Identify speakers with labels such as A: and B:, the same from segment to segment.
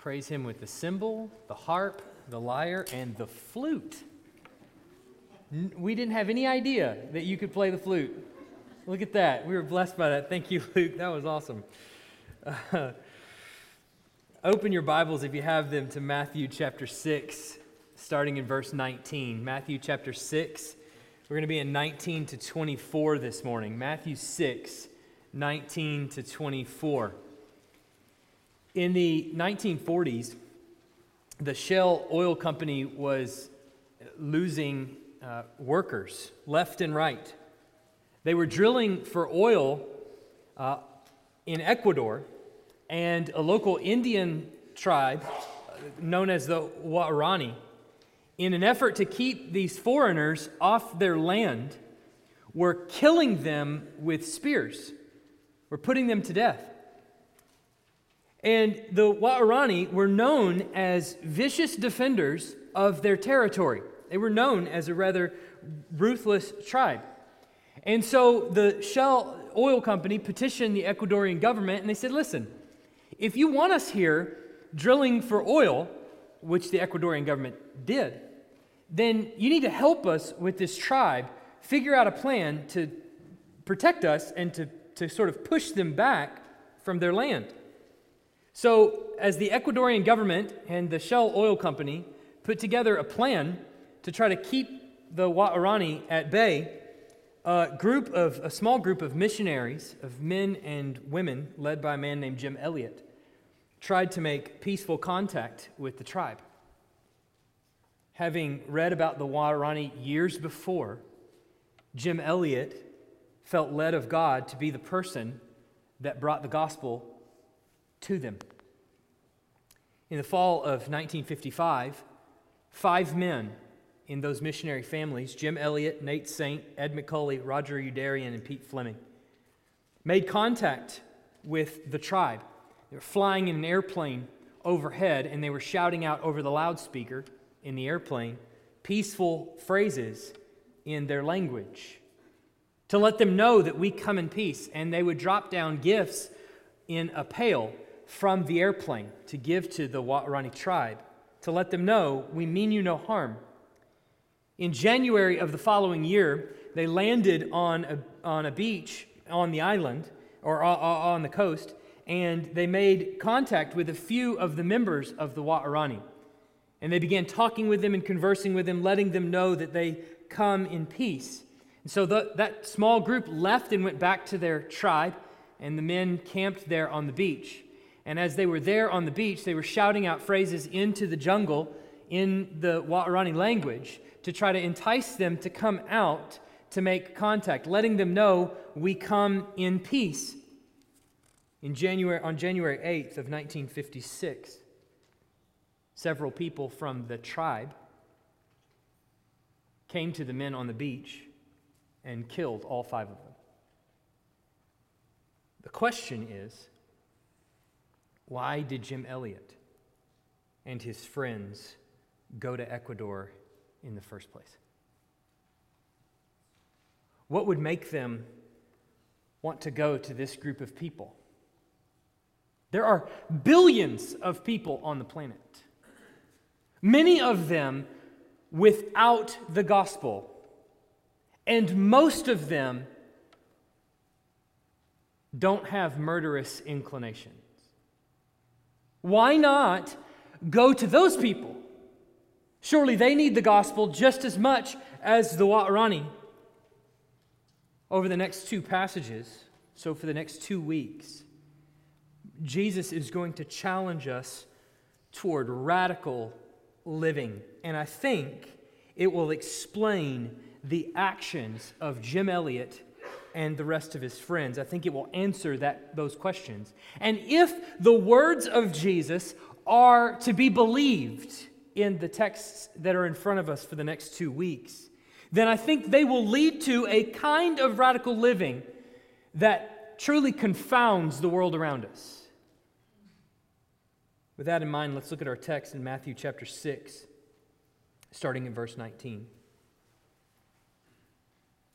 A: Praise him with the cymbal, the harp, the lyre, and the flute. We didn't have any idea that you could play the flute. Look at that. We were blessed by that. Thank you, Luke. That was awesome. Uh, open your Bibles, if you have them, to Matthew chapter 6, starting in verse 19. Matthew chapter 6. We're going to be in 19 to 24 this morning. Matthew 6, 19 to 24. In the 1940s, the Shell Oil Company was losing uh, workers left and right. They were drilling for oil uh, in Ecuador, and a local Indian tribe known as the Waorani, in an effort to keep these foreigners off their land, were killing them with spears, were putting them to death. And the Waorani were known as vicious defenders of their territory. They were known as a rather ruthless tribe. And so the Shell Oil Company petitioned the Ecuadorian government and they said, listen, if you want us here drilling for oil, which the Ecuadorian government did, then you need to help us with this tribe figure out a plan to protect us and to, to sort of push them back from their land. So, as the Ecuadorian government and the Shell Oil Company put together a plan to try to keep the Waorani at bay, a group of a small group of missionaries, of men and women, led by a man named Jim Elliot, tried to make peaceful contact with the tribe. Having read about the Waorani years before, Jim Elliot felt led of God to be the person that brought the gospel to them. In the fall of 1955, five men in those missionary families Jim Elliot, Nate Saint, Ed McCully, Roger Youderian, and Pete Fleming made contact with the tribe. They were flying in an airplane overhead and they were shouting out over the loudspeaker in the airplane peaceful phrases in their language to let them know that we come in peace. And they would drop down gifts in a pail from the airplane to give to the Waorani tribe to let them know we mean you no harm. In January of the following year, they landed on a, on a beach on the island or on the coast, and they made contact with a few of the members of the Waorani. And they began talking with them and conversing with them, letting them know that they come in peace. And so the, that small group left and went back to their tribe, and the men camped there on the beach. And as they were there on the beach, they were shouting out phrases into the jungle in the Waorani language to try to entice them to come out to make contact, letting them know we come in peace. In January, on January 8th of 1956, several people from the tribe came to the men on the beach and killed all five of them. The question is why did Jim Elliot and his friends go to Ecuador in the first place? What would make them want to go to this group of people? There are billions of people on the planet, many of them without the gospel, and most of them don't have murderous inclinations. Why not go to those people? Surely they need the gospel just as much as the Waorani. Over the next two passages, so for the next two weeks, Jesus is going to challenge us toward radical living. And I think it will explain the actions of Jim Elliot and the rest of his friends. I think it will answer that, those questions. And if the words of Jesus are to be believed in the texts that are in front of us for the next two weeks, then I think they will lead to a kind of radical living that truly confounds the world around us. With that in mind, let's look at our text in Matthew chapter 6, starting in verse 19.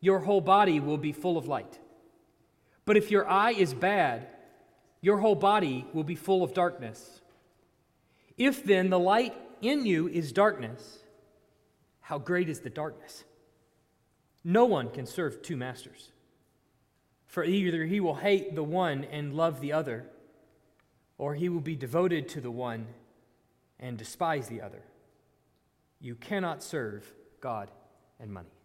A: your whole body will be full of light. But if your eye is bad, your whole body will be full of darkness. If then the light in you is darkness, how great is the darkness? No one can serve two masters. For either he will hate the one and love the other, or he will be devoted to the one and despise the other. You cannot serve God and money.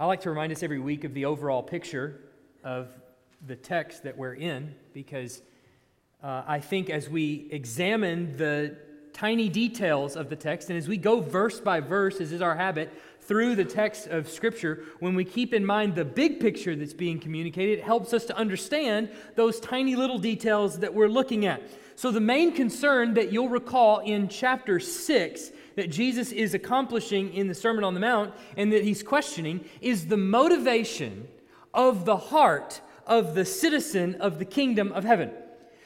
A: I like to remind us every week of the overall picture of the text that we're in because uh, I think as we examine the tiny details of the text, and as we go verse by verse, as is our habit, through the text of Scripture, when we keep in mind the big picture that's being communicated, it helps us to understand those tiny little details that we're looking at. So, the main concern that you'll recall in chapter 6 that Jesus is accomplishing in the Sermon on the Mount and that he's questioning is the motivation of the heart of the citizen of the kingdom of heaven.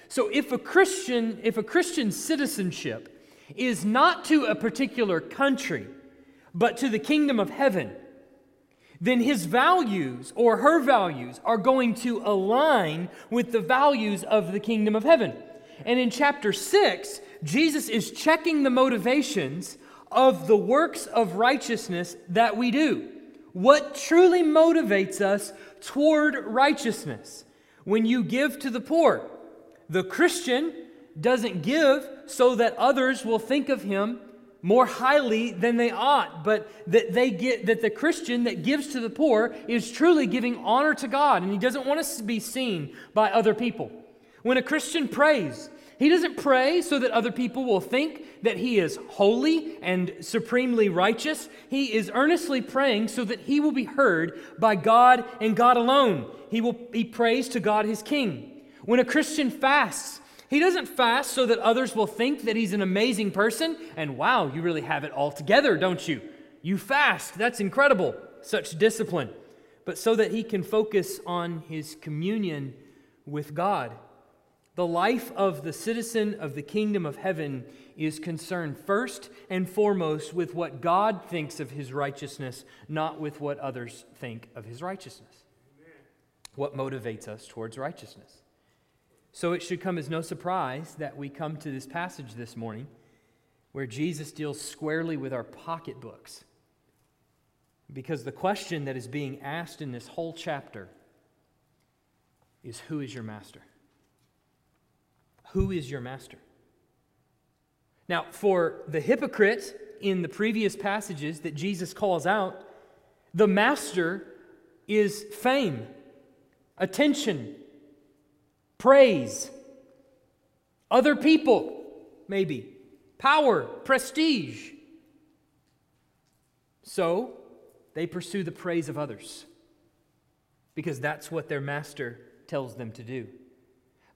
A: So if a Christian, if a Christian citizenship is not to a particular country, but to the kingdom of heaven, then his values or her values are going to align with the values of the kingdom of heaven. And in chapter 6, Jesus is checking the motivations of the works of righteousness that we do. What truly motivates us toward righteousness? When you give to the poor, the Christian doesn't give so that others will think of him more highly than they ought, but that they get that the Christian that gives to the poor is truly giving honor to God and he doesn't want us to be seen by other people. When a Christian prays, he doesn't pray so that other people will think that he is holy and supremely righteous. He is earnestly praying so that he will be heard by God and God alone. He will he prays to God his king. When a Christian fasts, he doesn't fast so that others will think that he's an amazing person and wow, you really have it all together, don't you? You fast. That's incredible. Such discipline. But so that he can focus on his communion with God. The life of the citizen of the kingdom of heaven is concerned first and foremost with what God thinks of his righteousness, not with what others think of his righteousness. Amen. What motivates us towards righteousness? So it should come as no surprise that we come to this passage this morning where Jesus deals squarely with our pocketbooks. Because the question that is being asked in this whole chapter is Who is your master? Who is your master? Now, for the hypocrite in the previous passages that Jesus calls out, the master is fame, attention, praise, other people, maybe, power, prestige. So they pursue the praise of others because that's what their master tells them to do.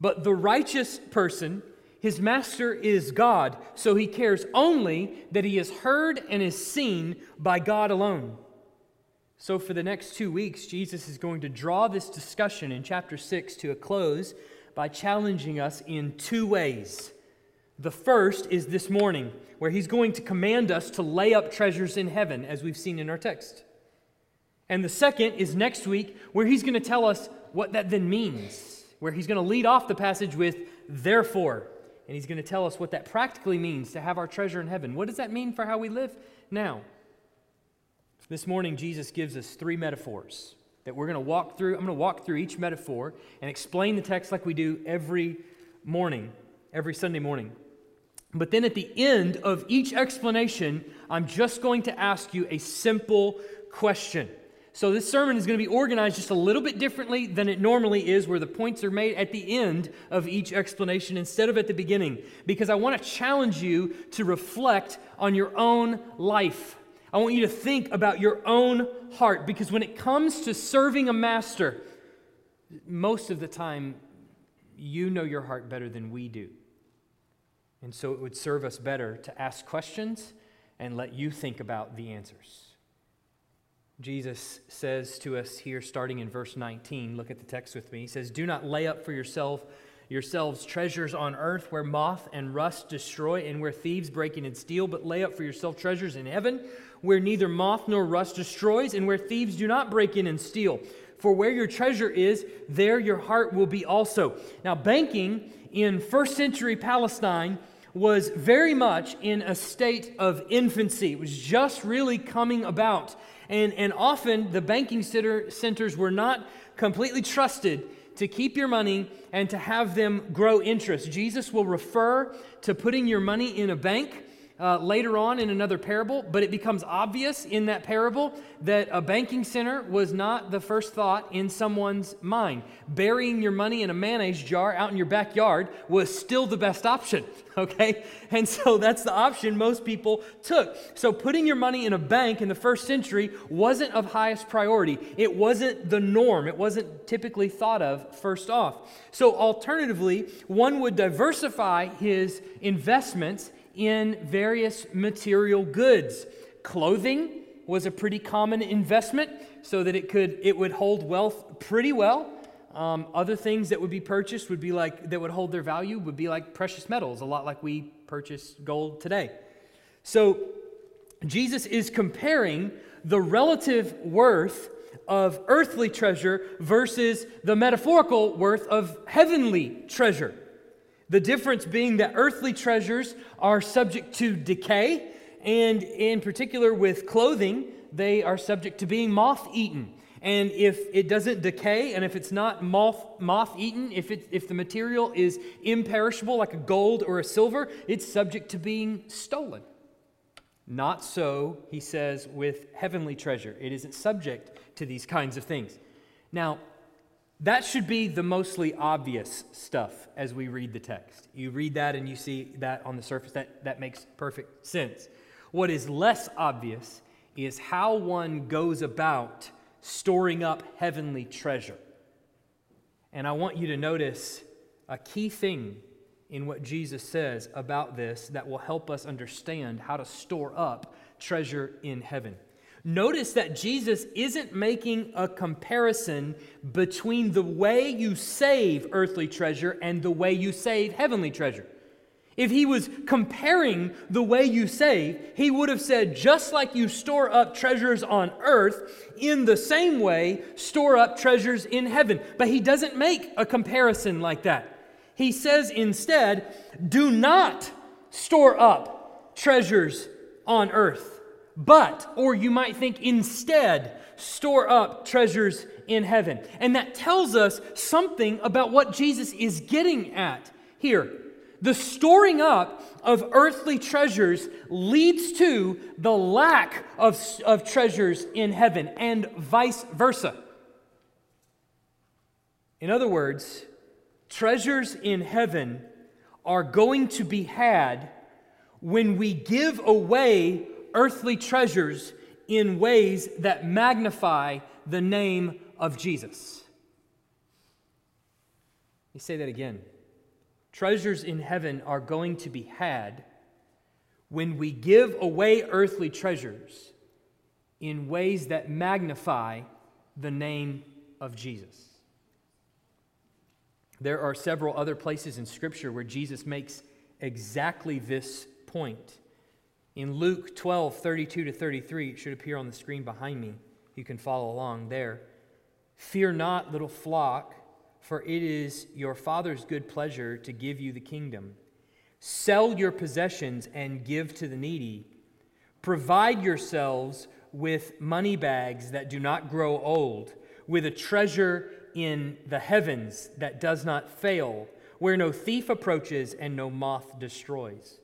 A: But the righteous person, his master is God, so he cares only that he is heard and is seen by God alone. So, for the next two weeks, Jesus is going to draw this discussion in chapter 6 to a close by challenging us in two ways. The first is this morning, where he's going to command us to lay up treasures in heaven, as we've seen in our text. And the second is next week, where he's going to tell us what that then means, where he's going to lead off the passage with, therefore. And he's going to tell us what that practically means to have our treasure in heaven. What does that mean for how we live now? This morning, Jesus gives us three metaphors that we're going to walk through. I'm going to walk through each metaphor and explain the text like we do every morning, every Sunday morning. But then at the end of each explanation, I'm just going to ask you a simple question. So this sermon is going to be organized just a little bit differently than it normally is, where the points are made at the end of each explanation instead of at the beginning, because I want to challenge you to reflect on your own life. I want you to think about your own heart because when it comes to serving a master, most of the time, you know your heart better than we do. And so it would serve us better to ask questions and let you think about the answers. Jesus says to us here, starting in verse 19, look at the text with me. He says, Do not lay up for yourself yourselves treasures on earth where moth and rust destroy and where thieves break in and steal, but lay up for yourself treasures in heaven where neither moth nor rust destroys and where thieves do not break in and steal. For where your treasure is, there your heart will be also. Now, banking in first century Palestine was very much in a state of infancy. It was just really coming about. And, and often the banking center, centers were not completely trusted to keep your money and to have them grow interest. Jesus will refer to putting your money in a bank uh, later on in another parable, but it becomes obvious in that parable that a banking center was not the first thought in someone's mind. Burying your money in a mayonnaise jar out in your backyard was still the best option, okay? And so that's the option most people took. So putting your money in a bank in the first century wasn't of highest priority, it wasn't the norm, it wasn't typically thought of first off. So alternatively, one would diversify his investments in various material goods. Clothing was a pretty common investment so that it could it would hold wealth pretty well. Um, other things that would be purchased would be like that would hold their value would be like precious metals, a lot like we purchase gold today. So Jesus is comparing the relative worth of earthly treasure versus the metaphorical worth of heavenly treasure. The difference being that earthly treasures are subject to decay, and in particular with clothing, they are subject to being moth eaten. And if it doesn't decay, and if it's not moth, eaten, if, it, if the material is imperishable, like a gold or a silver, it's subject to being stolen. Not so, he says, with heavenly treasure. It isn't subject to these kinds of things. Now, that should be the mostly obvious stuff as we read the text. You read that and you see that on the surface, that, that makes perfect sense. What is less obvious is how one goes about storing up heavenly treasure. And I want you to notice a key thing in what Jesus says about this that will help us understand how to store up treasure in heaven. Notice that Jesus isn't making a comparison between the way you save earthly treasure and the way you save heavenly treasure. If he was comparing the way you save, he would have said, just like you store up treasures on earth, in the same way, store up treasures in heaven. But he doesn't make a comparison like that. He says instead, do not store up treasures on earth but, or you might think instead, store up treasures in heaven. And that tells us something about what Jesus is getting at here. The storing up of earthly treasures leads to the lack of, of treasures in heaven, and vice versa. In other words, treasures in heaven are going to be had when we give away earthly treasures in ways that magnify the name of Jesus. Let me say that again. Treasures in heaven are going to be had when we give away earthly treasures in ways that magnify the name of Jesus. There are several other places in Scripture where Jesus makes exactly this point. In Luke 12, 32 to 33, it should appear on the screen behind me. You can follow along there. Fear not, little flock, for it is your Father's good pleasure to give you the kingdom. Sell your possessions and give to the needy. Provide yourselves with money bags that do not grow old, with a treasure in the heavens that does not fail, where no thief approaches and no moth destroys.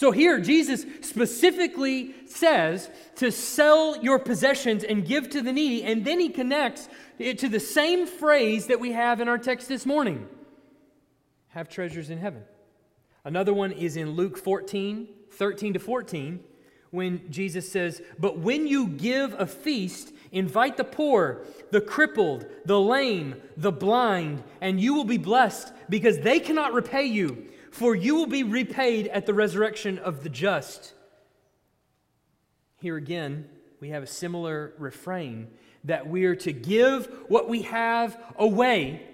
A: So here, Jesus specifically says to sell your possessions and give to the needy, and then he connects it to the same phrase that we have in our text this morning have treasures in heaven. Another one is in Luke 14, 13 to 14, when Jesus says, But when you give a feast, invite the poor, the crippled, the lame, the blind, and you will be blessed because they cannot repay you for you will be repaid at the resurrection of the just. Here again, we have a similar refrain that we're to give what we have away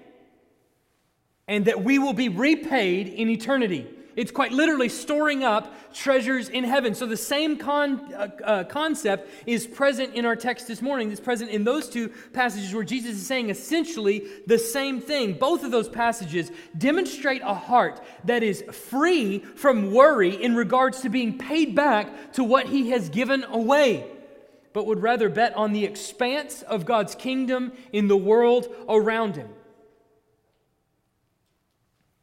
A: and that we will be repaid in eternity. It's quite literally storing up treasures in heaven. So the same con, uh, uh, concept is present in our text this morning. It's present in those two passages where Jesus is saying essentially the same thing. Both of those passages demonstrate a heart that is free from worry in regards to being paid back to what he has given away but would rather bet on the expanse of God's kingdom in the world around him.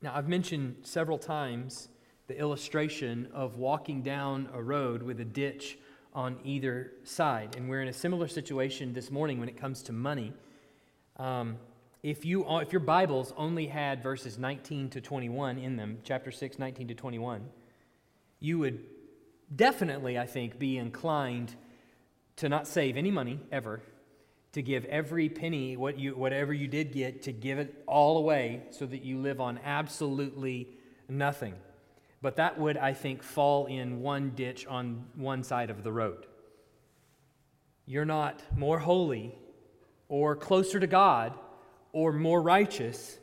A: Now, I've mentioned several times the illustration of walking down a road with a ditch on either side. And we're in a similar situation this morning when it comes to money. Um, if, you, if your Bibles only had verses 19 to 21 in them, chapter 6, 19 to 21, you would definitely, I think, be inclined to not save any money ever to give every penny, what you, whatever you did get, to give it all away so that you live on absolutely nothing. But that would, I think, fall in one ditch on one side of the road. You're not more holy or closer to God or more righteous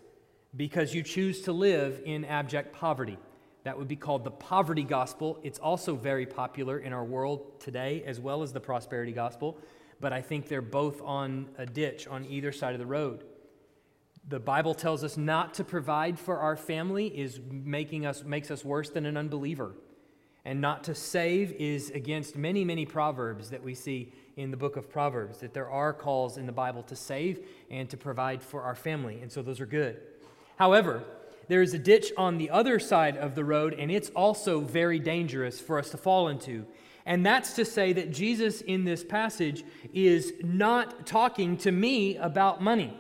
A: because you choose to live in abject poverty. That would be called the poverty gospel. It's also very popular in our world today, as well as the prosperity gospel but I think they're both on a ditch on either side of the road. The Bible tells us not to provide for our family is making us makes us worse than an unbeliever. And not to save is against many, many proverbs that we see in the book of Proverbs, that there are calls in the Bible to save and to provide for our family. And so those are good. However, there is a ditch on the other side of the road, and it's also very dangerous for us to fall into. And that's to say that Jesus in this passage is not talking to me about money,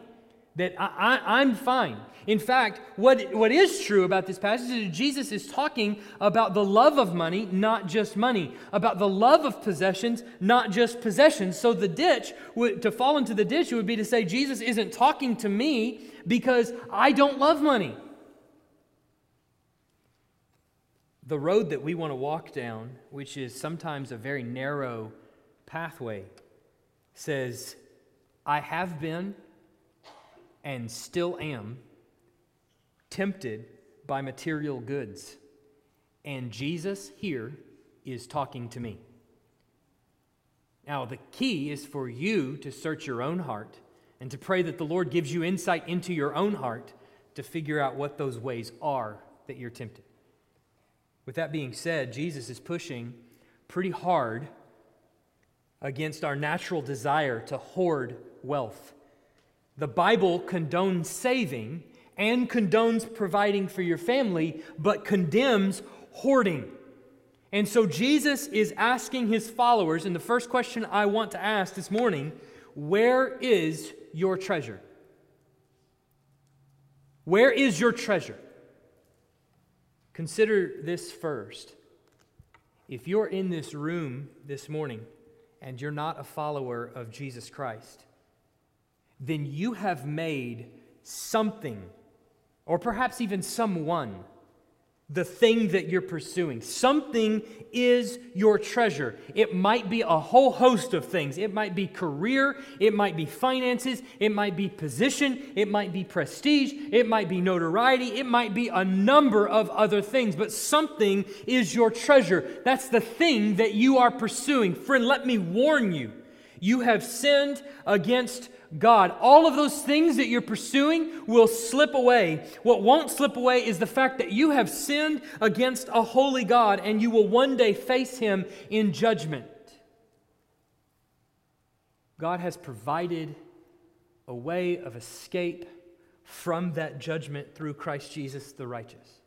A: that I, am fine. In fact, what, what is true about this passage is that Jesus is talking about the love of money, not just money, about the love of possessions, not just possessions. So the ditch, to fall into the ditch, would be to say Jesus isn't talking to me because I don't love money. The road that we want to walk down, which is sometimes a very narrow pathway, says, I have been and still am tempted by material goods. And Jesus here is talking to me. Now, the key is for you to search your own heart and to pray that the Lord gives you insight into your own heart to figure out what those ways are that you're tempted. With that being said, Jesus is pushing pretty hard against our natural desire to hoard wealth. The Bible condones saving and condones providing for your family, but condemns hoarding. And so Jesus is asking his followers, and the first question I want to ask this morning where is your treasure? Where is your treasure? Consider this first. If you're in this room this morning and you're not a follower of Jesus Christ, then you have made something, or perhaps even someone, the thing that you're pursuing. Something is your treasure. It might be a whole host of things. It might be career, it might be finances, it might be position, it might be prestige, it might be notoriety, it might be a number of other things, but something is your treasure. That's the thing that you are pursuing. Friend, let me warn you. You have sinned against God. All of those things that you're pursuing will slip away. What won't slip away is the fact that you have sinned against a holy God and you will one day face Him in judgment. God has provided a way of escape from that judgment through Christ Jesus the righteous,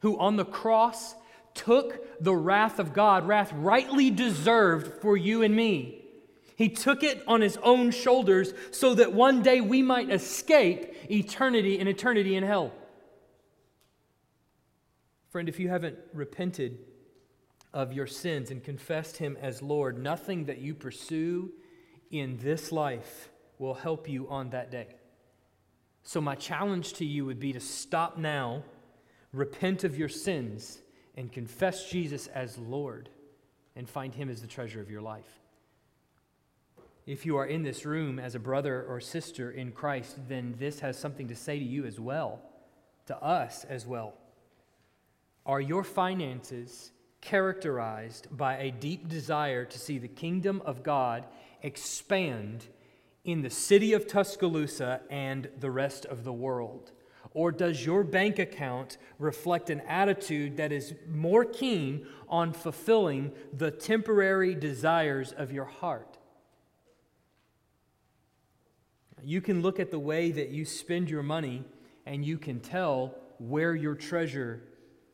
A: who on the cross took the wrath of God, wrath rightly deserved for you and me he took it on his own shoulders so that one day we might escape eternity and eternity in hell. Friend, if you haven't repented of your sins and confessed him as Lord, nothing that you pursue in this life will help you on that day. So, my challenge to you would be to stop now, Repent of your sins and confess Jesus as Lord and find Him as the treasure of your life. If you are in this room as a brother or sister in Christ, then this has something to say to you as well, to us as well. Are your finances characterized by a deep desire to see the kingdom of God expand in the city of Tuscaloosa and the rest of the world? Or does your bank account reflect an attitude that is more keen on fulfilling the temporary desires of your heart? You can look at the way that you spend your money and you can tell where your treasure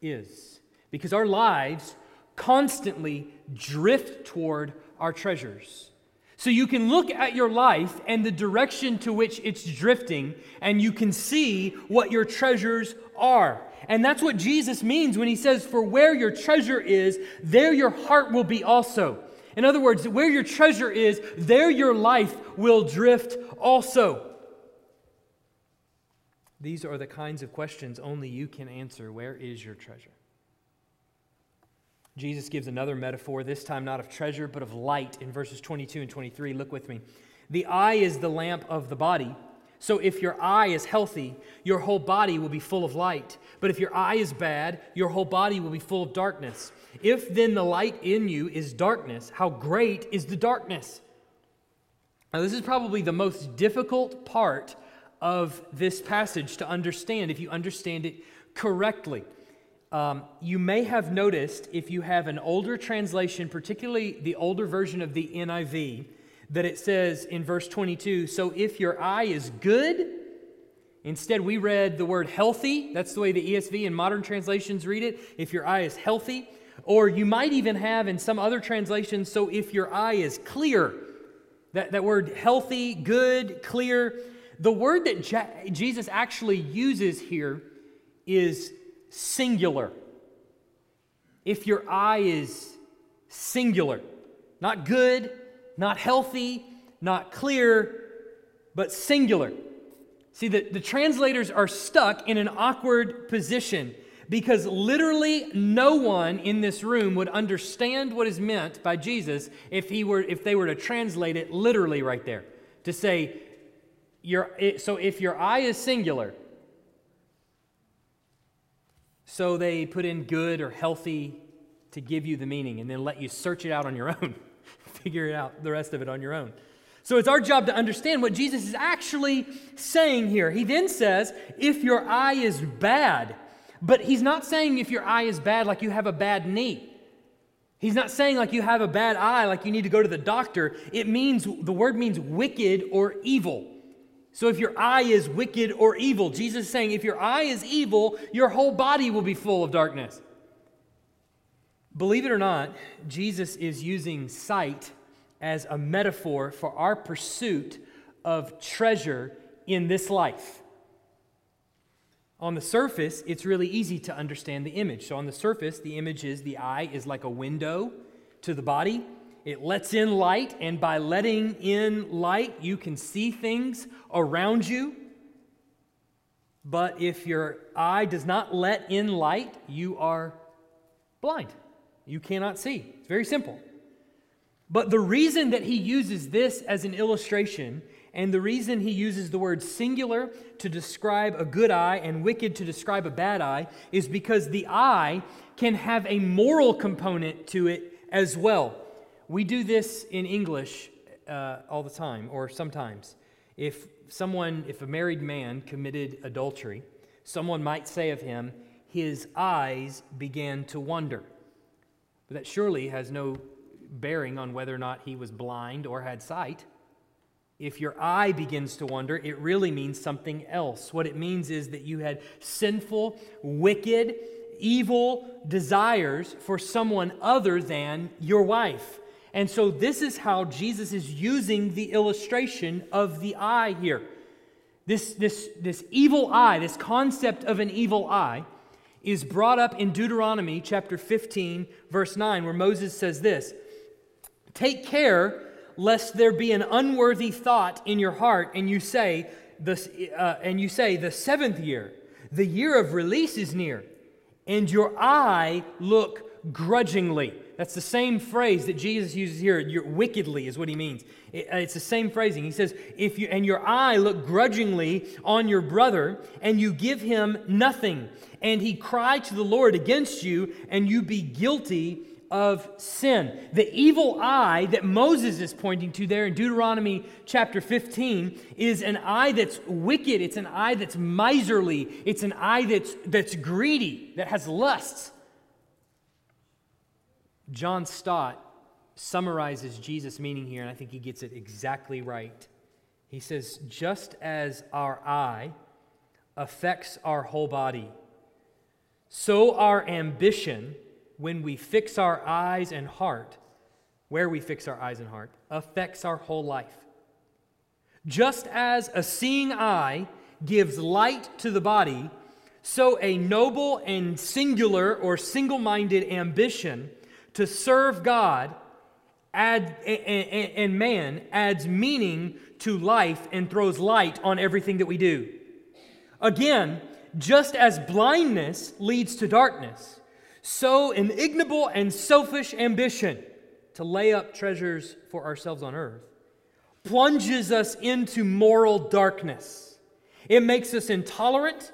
A: is. Because our lives constantly drift toward our treasures. So you can look at your life and the direction to which it's drifting, and you can see what your treasures are. And that's what Jesus means when he says, For where your treasure is, there your heart will be also. In other words, where your treasure is, there your life will drift also. These are the kinds of questions only you can answer. Where is your treasure? Jesus gives another metaphor, this time not of treasure, but of light in verses 22 and 23. Look with me. The eye is the lamp of the body. So if your eye is healthy, your whole body will be full of light. But if your eye is bad, your whole body will be full of darkness. If then the light in you is darkness, how great is the darkness? Now, this is probably the most difficult part of this passage to understand if you understand it correctly. Um, you may have noticed if you have an older translation, particularly the older version of the NIV, that it says in verse 22 So if your eye is good, instead we read the word healthy. That's the way the ESV and modern translations read it. If your eye is healthy. Or you might even have in some other translations, so if your eye is clear. That, that word healthy, good, clear. The word that Je- Jesus actually uses here is singular. If your eye is singular, not good, not healthy, not clear, but singular. See, the, the translators are stuck in an awkward position because literally no one in this room would understand what is meant by Jesus if, he were, if they were to translate it literally right there. To say, your, so if your eye is singular, so they put in good or healthy to give you the meaning and then let you search it out on your own, figure it out, the rest of it on your own. So it's our job to understand what Jesus is actually saying here. He then says, if your eye is bad, but he's not saying if your eye is bad like you have a bad knee. He's not saying like you have a bad eye, like you need to go to the doctor. It means, the word means wicked or evil. So if your eye is wicked or evil, Jesus is saying if your eye is evil, your whole body will be full of darkness. Believe it or not, Jesus is using sight as a metaphor for our pursuit of treasure in this life. On the surface, it's really easy to understand the image. So, on the surface, the image is the eye is like a window to the body. It lets in light, and by letting in light, you can see things around you. But if your eye does not let in light, you are blind. You cannot see. It's very simple. But the reason that he uses this as an illustration, and the reason he uses the word singular to describe a good eye and wicked to describe a bad eye, is because the eye can have a moral component to it as well. We do this in English uh, all the time, or sometimes. If someone, if a married man committed adultery, someone might say of him, his eyes began to wander. But that surely has no bearing on whether or not he was blind or had sight. If your eye begins to wander, it really means something else. What it means is that you had sinful, wicked, evil desires for someone other than your wife. And so, this is how Jesus is using the illustration of the eye here. This, this, this evil eye, this concept of an evil eye, is brought up in Deuteronomy chapter 15, verse 9, where Moses says this Take care lest there be an unworthy thought in your heart, and you say, the, uh, and you say, the seventh year, the year of release is near. and your eye look grudgingly. That's the same phrase that Jesus uses here. You're, wickedly is what he means. It, uh, it's the same phrasing. He says, "If you and your eye look grudgingly on your brother, and you give him nothing, and he cry to the Lord against you, and you be guilty of sin. The evil eye that Moses is pointing to there in Deuteronomy chapter 15 is an eye that's wicked, it's an eye that's miserly, it's an eye that's, that's greedy, that has lusts. John Stott summarizes Jesus' meaning here, and I think he gets it exactly right. He says, Just as our eye affects our whole body, so our ambition when we fix our eyes and heart, where we fix our eyes and heart, affects our whole life. Just as a seeing eye gives light to the body, so a noble and singular or single minded ambition to serve God add, and man adds meaning to life and throws light on everything that we do. Again, just as blindness leads to darkness, so an ignoble and selfish ambition to lay up treasures for ourselves on earth plunges us into moral darkness. It makes us intolerant,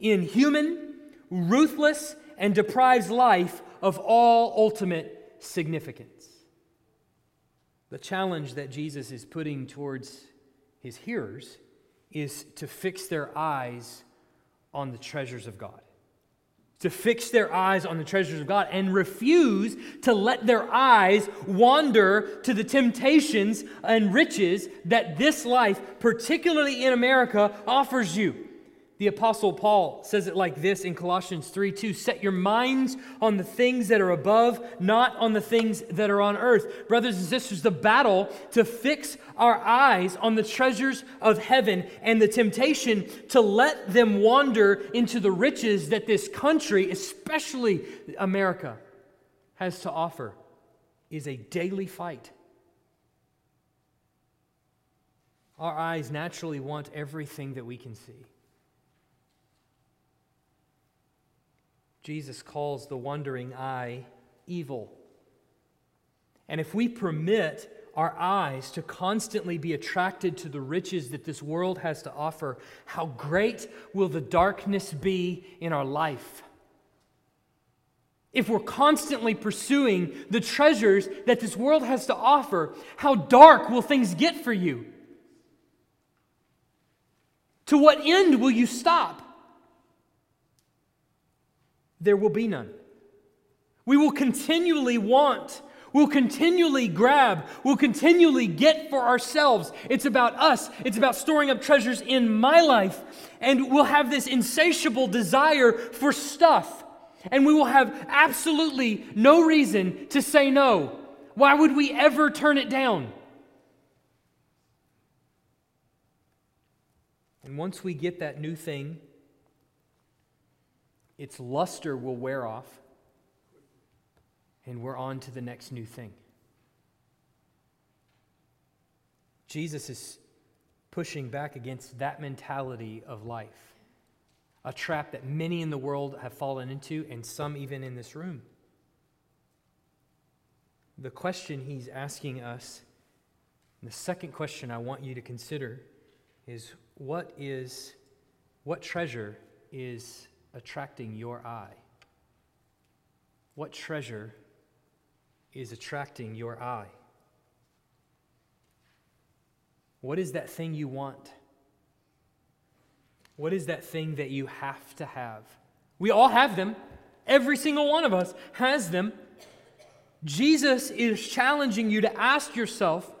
A: inhuman, ruthless, and deprives life of all ultimate significance. The challenge that Jesus is putting towards his hearers is to fix their eyes on the treasures of God to fix their eyes on the treasures of God and refuse to let their eyes wander to the temptations and riches that this life, particularly in America, offers you. The Apostle Paul says it like this in Colossians 3 2 Set your minds on the things that are above, not on the things that are on earth. Brothers and sisters, the battle to fix our eyes on the treasures of heaven and the temptation to let them wander into the riches that this country, especially America, has to offer is a daily fight. Our eyes naturally want everything that we can see. Jesus calls the wandering eye evil. And if we permit our eyes to constantly be attracted to the riches that this world has to offer, how great will the darkness be in our life? If we're constantly pursuing the treasures that this world has to offer, how dark will things get for you? To what end will you stop? There will be none. We will continually want, we'll continually grab, we'll continually get for ourselves. It's about us, it's about storing up treasures in my life. And we'll have this insatiable desire for stuff. And we will have absolutely no reason to say no. Why would we ever turn it down? And once we get that new thing, its luster will wear off, and we're on to the next new thing. Jesus is pushing back against that mentality of life, a trap that many in the world have fallen into, and some even in this room. The question he's asking us, the second question I want you to consider is what is what treasure is attracting your eye? What treasure is attracting your eye? What is that thing you want? What is that thing that you have to have? We all have them. Every single one of us has them. Jesus is challenging you to ask yourself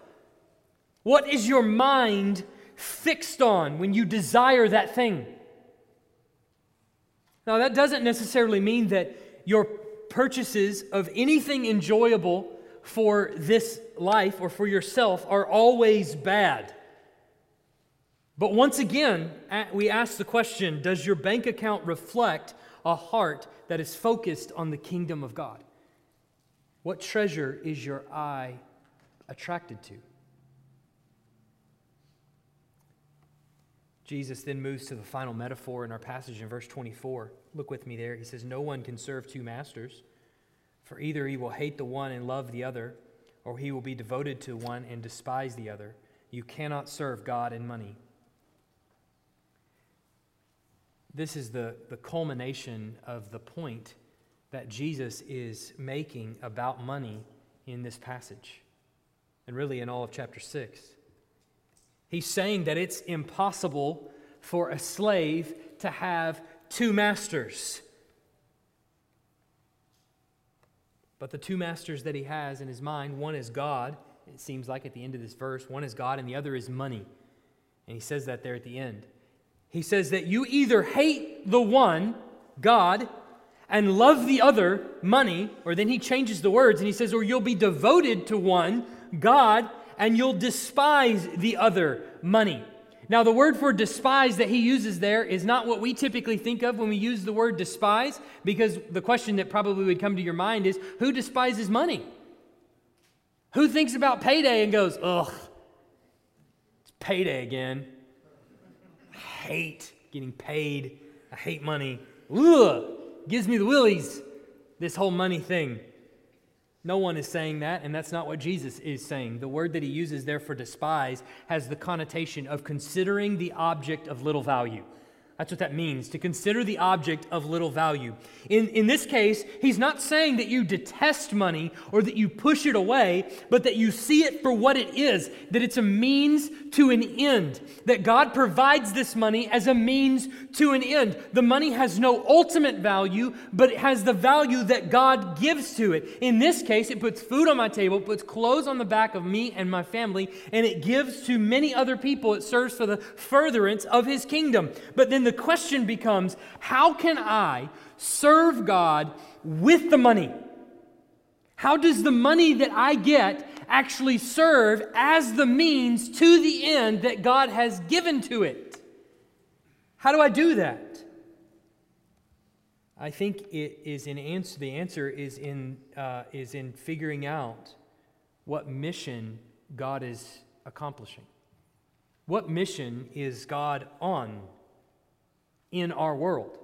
A: what is your mind fixed on when you desire that thing? Now, that doesn't necessarily mean that your purchases of anything enjoyable for this life or for yourself are always bad. But once again, we ask the question Does your bank account reflect a heart that is focused on the kingdom of God? What treasure is your eye attracted to? Jesus then moves to the final metaphor in our passage in verse 24. Look with me there. He says, No one can serve two masters, for either he will hate the one and love the other, or he will be devoted to one and despise the other. You cannot serve God and money. This is the, the culmination of the point that Jesus is making about money in this passage, and really in all of chapter 6. He's saying that it's impossible for a slave to have two masters. But the two masters that he has in his mind one is God, it seems like at the end of this verse, one is God, and the other is money. And he says that there at the end. He says that you either hate the one, God, and love the other, money, or then he changes the words and he says, or you'll be devoted to one, God, and you'll despise the other, money. Now, the word for despise that he uses there is not what we typically think of when we use the word despise, because the question that probably would come to your mind is who despises money? Who thinks about payday and goes, ugh, it's payday again? I hate getting paid. I hate money. Ugh, gives me the willies, this whole money thing. No one is saying that, and that's not what Jesus is saying. The word that he uses there for despise has the connotation of considering the object of little value. That's what that means, to consider the object of little value. In, in this case, he's not saying that you detest money or that you push it away, but that you see it for what it is, that it's a means to an end, that God provides this money as a means to an end. The money has no ultimate value, but it has the value that God gives to it. In this case, it puts food on my table, puts clothes on the back of me and my family, and it gives to many other people. It serves for the furtherance of his kingdom. But then the question becomes how can I serve God with the money? How does the money that I get actually serve as the means to the end that God has given to it? How do I do that? I think it is in answer. The answer is in uh, is in figuring out what mission God is accomplishing. What mission is God on in our world?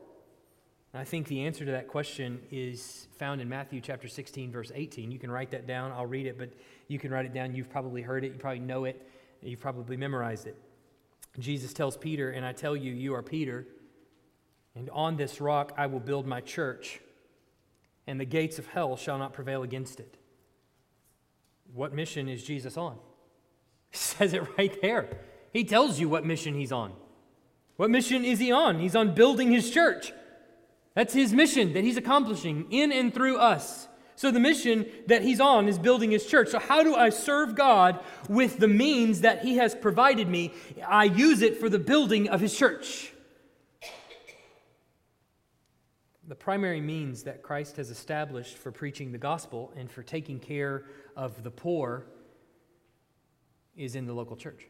A: I think the answer to that question is found in Matthew chapter 16, verse 18. You can write that down. I'll read it, but you can write it down. You've probably heard it, you probably know it, you've probably memorized it. Jesus tells Peter, And I tell you, you are Peter, and on this rock I will build my church, and the gates of hell shall not prevail against it. What mission is Jesus on? He says it right there. He tells you what mission he's on. What mission is he on? He's on building his church. That's his mission that he's accomplishing in and through us. So, the mission that he's on is building his church. So, how do I serve God with the means that he has provided me? I use it for the building of his church. The primary means that Christ has established for preaching the gospel and for taking care of the poor is in the local church.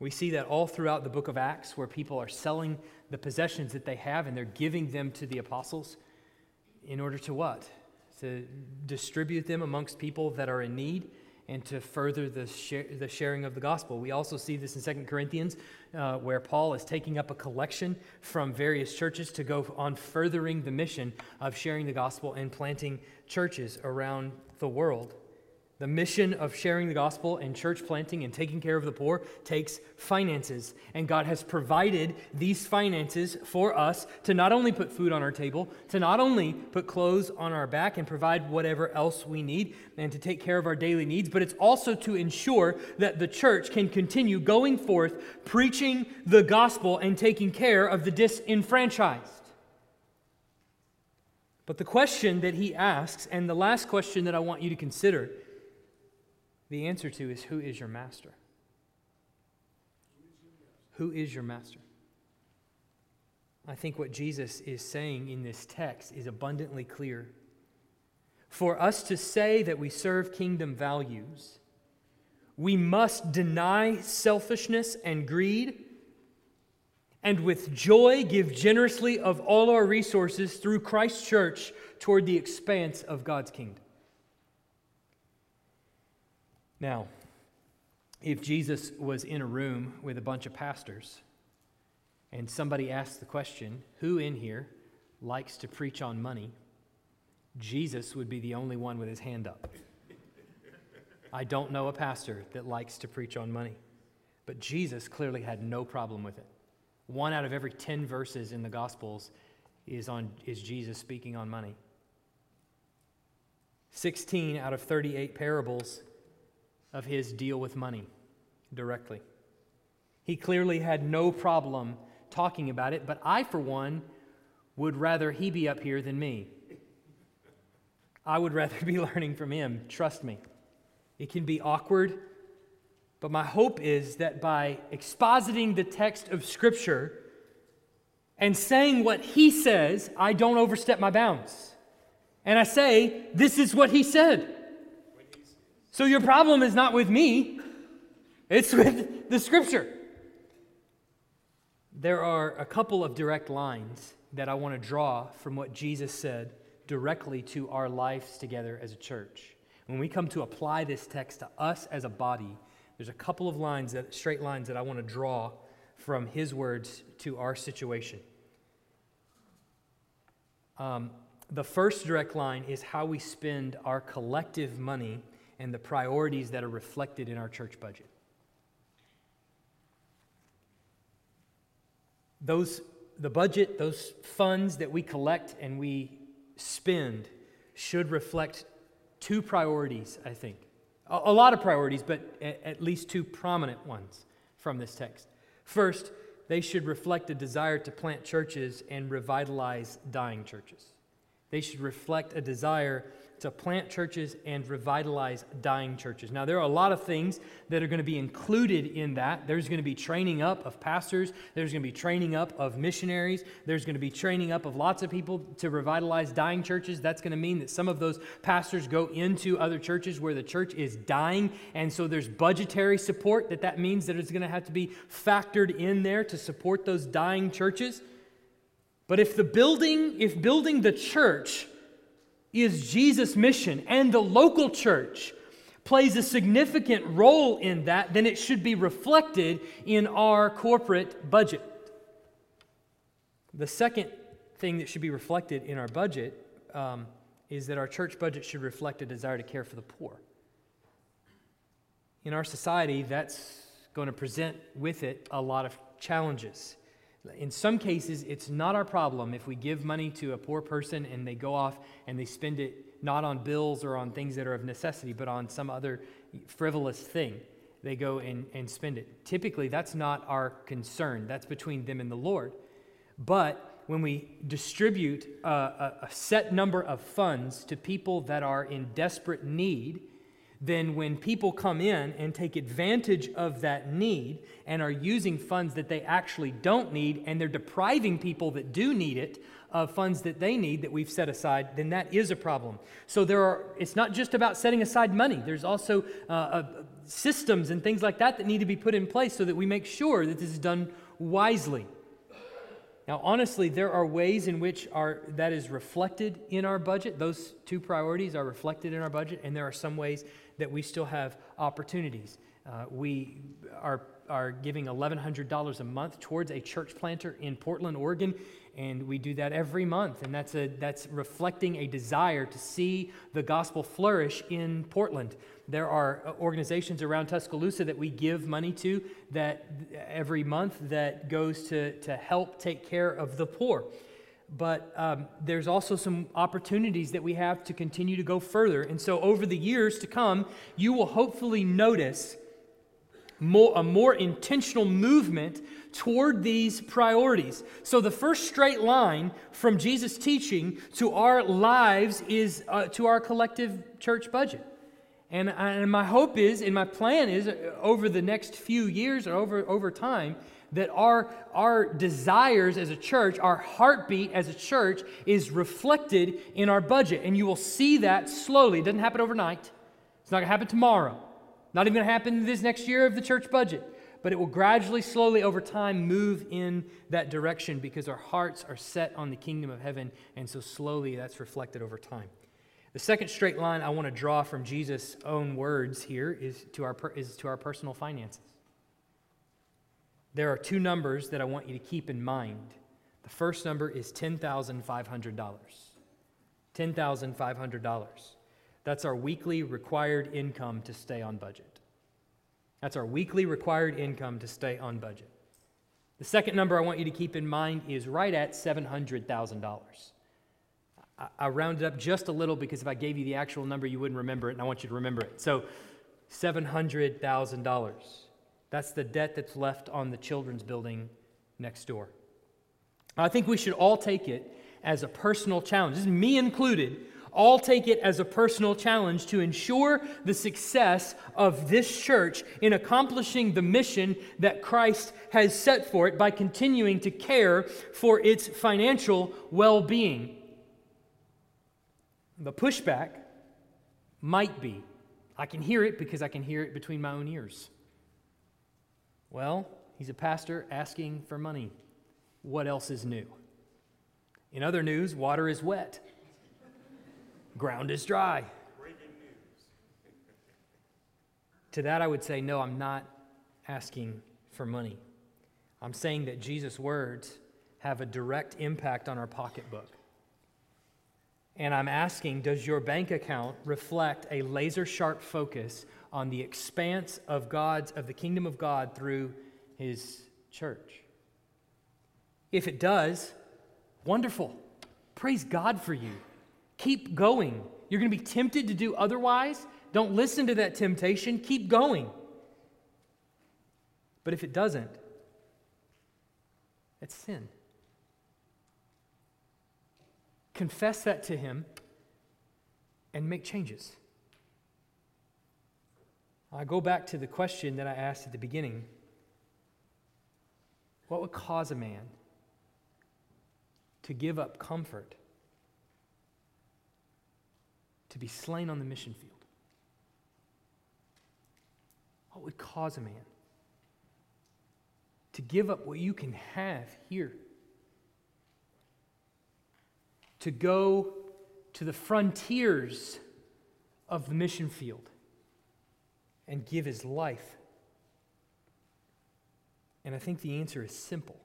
A: We see that all throughout the book of Acts, where people are selling the possessions that they have and they're giving them to the apostles in order to what? To distribute them amongst people that are in need and to further the, the sharing of the gospel. We also see this in Second Corinthians, uh, where Paul is taking up a collection from various churches to go on furthering the mission of sharing the gospel and planting churches around the world. The mission of sharing the gospel and church planting and taking care of the poor takes finances. And God has provided these finances for us to not only put food on our table, to not only put clothes on our back and provide whatever else we need and to take care of our daily needs, but it's also to ensure that the church can continue going forth preaching the gospel and taking care of the disenfranchised. But the question that he asks, and the last question that I want you to consider, the answer to is who is your master? Who is your master? I think what Jesus is saying in this text is abundantly clear. For us to say that we serve kingdom values, we must deny selfishness and greed and with joy give generously of all our resources through Christ's church toward the expanse of God's kingdom. Now, if Jesus was in a room with a bunch of pastors and somebody asked the question, Who in here likes to preach on money? Jesus would be the only one with his hand up. I don't know a pastor that likes to preach on money, but Jesus clearly had no problem with it. One out of every 10 verses in the Gospels is, on, is Jesus speaking on money. 16 out of 38 parables of his deal with money directly. He clearly had no problem talking about it, but I, for one, would rather he be up here than me. I would rather be learning from him, trust me. It can be awkward, but my hope is that by expositing the text of Scripture and saying what he says, I don't overstep my bounds. And I say, This is what he said. So your problem is not with me, it's with the Scripture. There are a couple of direct lines that I want to draw from what Jesus said directly to our lives together as a church. When we come to apply this text to us as a body, there's a couple of lines that straight lines that I want to draw from his words to our situation. Um, the first direct line is how we spend our collective money and the priorities that are reflected in our church budget. those, the budget, those funds that we collect and we spend should reflect two priorities, I think. A, a lot of priorities, but a, at least two prominent ones from this text. First, they should reflect a desire to plant churches and revitalize dying churches. They should reflect a desire to plant churches and revitalize dying churches. Now, there are a lot of things that are going to be included in that. There's going to be training up of pastors, there's going to be training up of missionaries, there's going to be training up of lots of people to revitalize dying churches. That's going to mean that some of those pastors go into other churches where the church is dying, and so there's budgetary support that that means that it's going to have to be factored in there to support those dying churches. But if the building, if building the church is Jesus' mission, and the local church plays a significant role in that, then it should be reflected in our corporate budget. The second thing that should be reflected in our budget um, is that our church budget should reflect a desire to care for the poor. In our society, that's going to present with it a lot of challenges. In some cases, it's not our problem if we give money to a poor person and they go off and they spend it not on bills or on things that are of necessity, but on some other frivolous thing. They go and, and spend it. Typically, that's not our concern. That's between them and the Lord. But when we distribute a, a, a set number of funds to people that are in desperate need, then when people come in and take advantage of that need and are using funds that they actually don't need and they're depriving people that do need it of funds that they need that we've set aside, then that is a problem. So there are it's not just about setting aside money. There's also uh, uh, systems and things like that that need to be put in place so that we make sure that this is done wisely. Now, honestly, there are ways in which our, that is reflected in our budget. Those two priorities are reflected in our budget, and there are some ways that we still have opportunities. Uh, we are, are giving $1,100 a month towards a church planter in Portland, Oregon, and we do that every month. And that's, a, that's reflecting a desire to see the gospel flourish in Portland. There are uh, organizations around Tuscaloosa that we give money to that every month that goes to, to help take care of the poor but um, there's also some opportunities that we have to continue to go further. And so, over the years to come, you will hopefully notice more, a more intentional movement toward these priorities. So, the first straight line from Jesus' teaching to our lives is uh, to our collective church budget. And, and my hope is, and my plan is, uh, over the next few years or over, over time, that our, our desires as a church, our heartbeat as a church, is reflected in our budget. And you will see that slowly. It doesn't happen overnight, it's not going to happen tomorrow, not even going to happen this next year of the church budget. But it will gradually, slowly, over time, move in that direction because our hearts are set on the kingdom of heaven. And so, slowly, that's reflected over time. The second straight line I want to draw from Jesus' own words here is to our, is to our personal finances. There are two numbers that I want you to keep in mind. The first number is $10,500. $10,500. That's our weekly required income to stay on budget. That's our weekly required income to stay on budget. The second number I want you to keep in mind is right at $700,000. I rounded up just a little because if I gave you the actual number, you wouldn't remember it, and I want you to remember it. So, $700,000. That's the debt that's left on the children's building next door. I think we should all take it as a personal challenge, this is me included, all take it as a personal challenge to ensure the success of this church in accomplishing the mission that Christ has set for it by continuing to care for its financial well being. The pushback might be I can hear it because I can hear it between my own ears. Well, he's a pastor asking for money. What else is new? In other news, water is wet, ground is dry. to that, I would say, no, I'm not asking for money. I'm saying that Jesus' words have a direct impact on our pocketbook. And I'm asking, does your bank account reflect a laser sharp focus on the expanse of God's, of the kingdom of God through his church? If it does, wonderful. Praise God for you. Keep going. You're going to be tempted to do otherwise. Don't listen to that temptation. Keep going. But if it doesn't, it's sin. confess that to Him, and make changes. I go back to the question that I asked at the beginning What would cause a man to give up comfort, to be slain on the mission field? What would cause a man to give up what you can have here? to go to the frontiers of the mission field and give his life? And I think the answer is simple.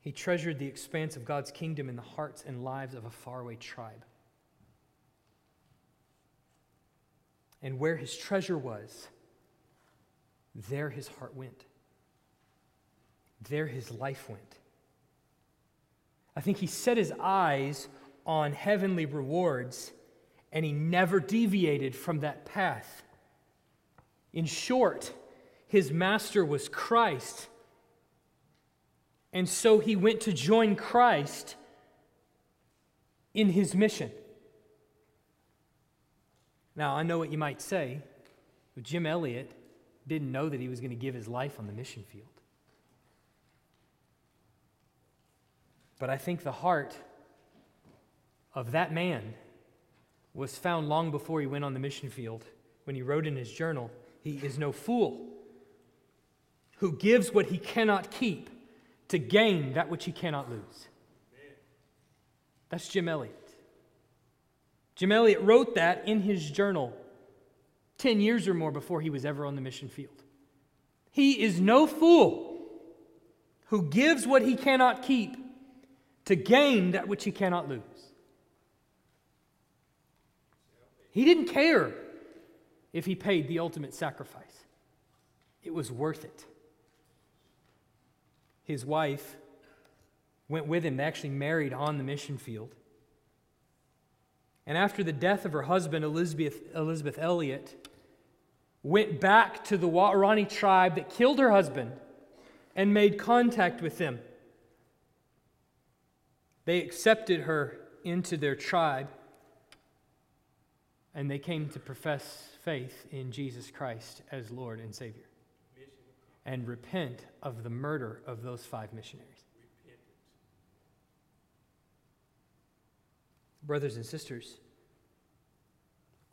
A: He treasured the expanse of God's kingdom in the hearts and lives of a faraway tribe. And where his treasure was, there his heart went. There his life went. I think he set his eyes on heavenly rewards and he never deviated from that path. In short, his master was Christ. And so he went to join Christ in his mission. Now, I know what you might say, but Jim Elliot didn't know that he was going to give his life on the mission field. But I think the heart of that man was found long before he went on the mission field when he wrote in his journal, He is no fool who gives what he cannot keep to gain that which he cannot lose. That's Jim Elliot. Jim Elliot wrote that in his journal 10 years or more before he was ever on the mission field. He is no fool who gives what he cannot keep to gain that which he cannot lose. He didn't care if he paid the ultimate sacrifice, it was worth it. His wife went with him. They actually married on the mission field. And after the death of her husband, Elisabeth, Elisabeth Elliot went back to the Waorani tribe that killed her husband and made contact with them. They accepted her into their tribe and they came to profess faith in Jesus Christ as Lord and Savior and repent of the murder of those five missionaries. Brothers and sisters,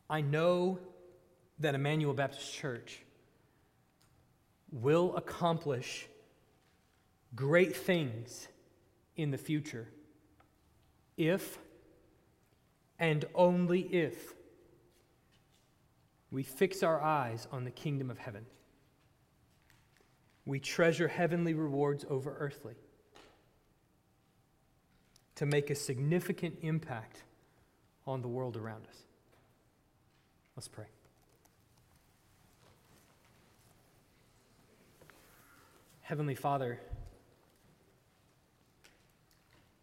A: I know that Emmanuel Baptist Church will accomplish great things in the future if and only if we fix our eyes on the kingdom of heaven. We treasure heavenly rewards over earthly to make a significant impact on the world around us. Let's pray. Heavenly Father,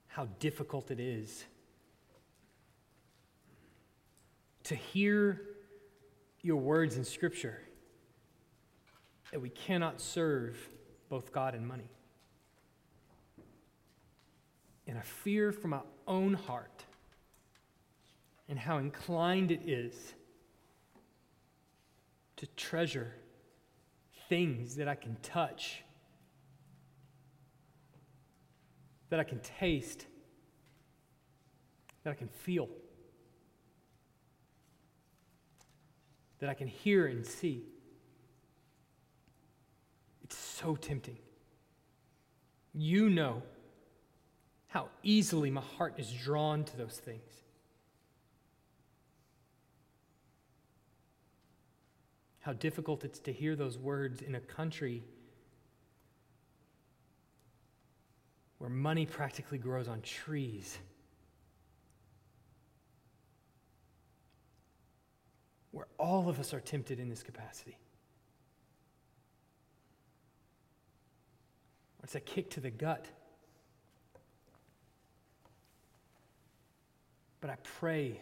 A: how difficult it is to hear your words in Scripture that we cannot serve both God and money. And I fear for my own heart and how inclined it is to treasure things that I can touch that I can taste, that I can feel, that I can hear and see. It's so tempting. You know how easily my heart is drawn to those things. How difficult it's to hear those words in a country where money practically grows on trees, where all of us are tempted in this capacity. It's a kick to the gut. But I pray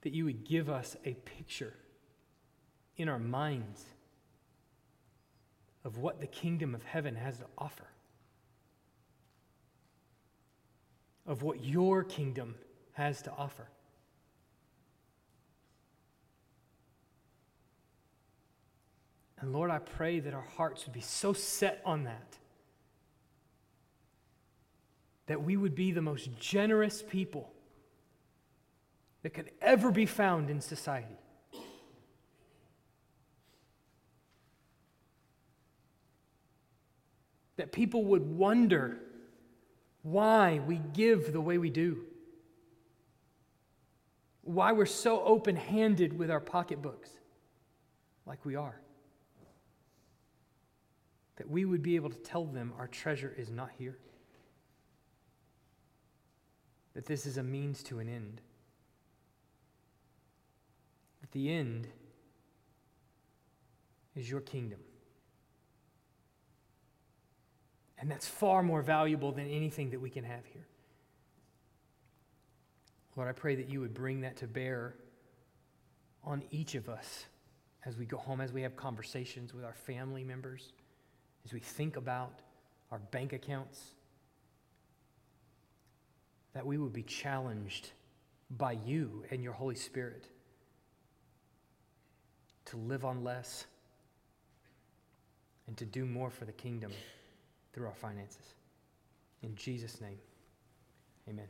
A: that you would give us a picture in our minds of what the kingdom of heaven has to offer. of what your kingdom has to offer. And Lord, I pray that our hearts would be so set on that, that we would be the most generous people that could ever be found in society. That people would wonder why we give the way we do, why we're so open handed with our pocketbooks, like we are. That we would be able to tell them our treasure is not here, that this is a means to an end. That the end is your kingdom. And that's far more valuable than anything that we can have here. Lord, I pray that you would bring that to bear on each of us as we go home, as we have conversations with our family members, as we think about our bank accounts, that we would be challenged by you and your Holy Spirit to live on less and to do more for the kingdom through our finances. In Jesus' name, amen.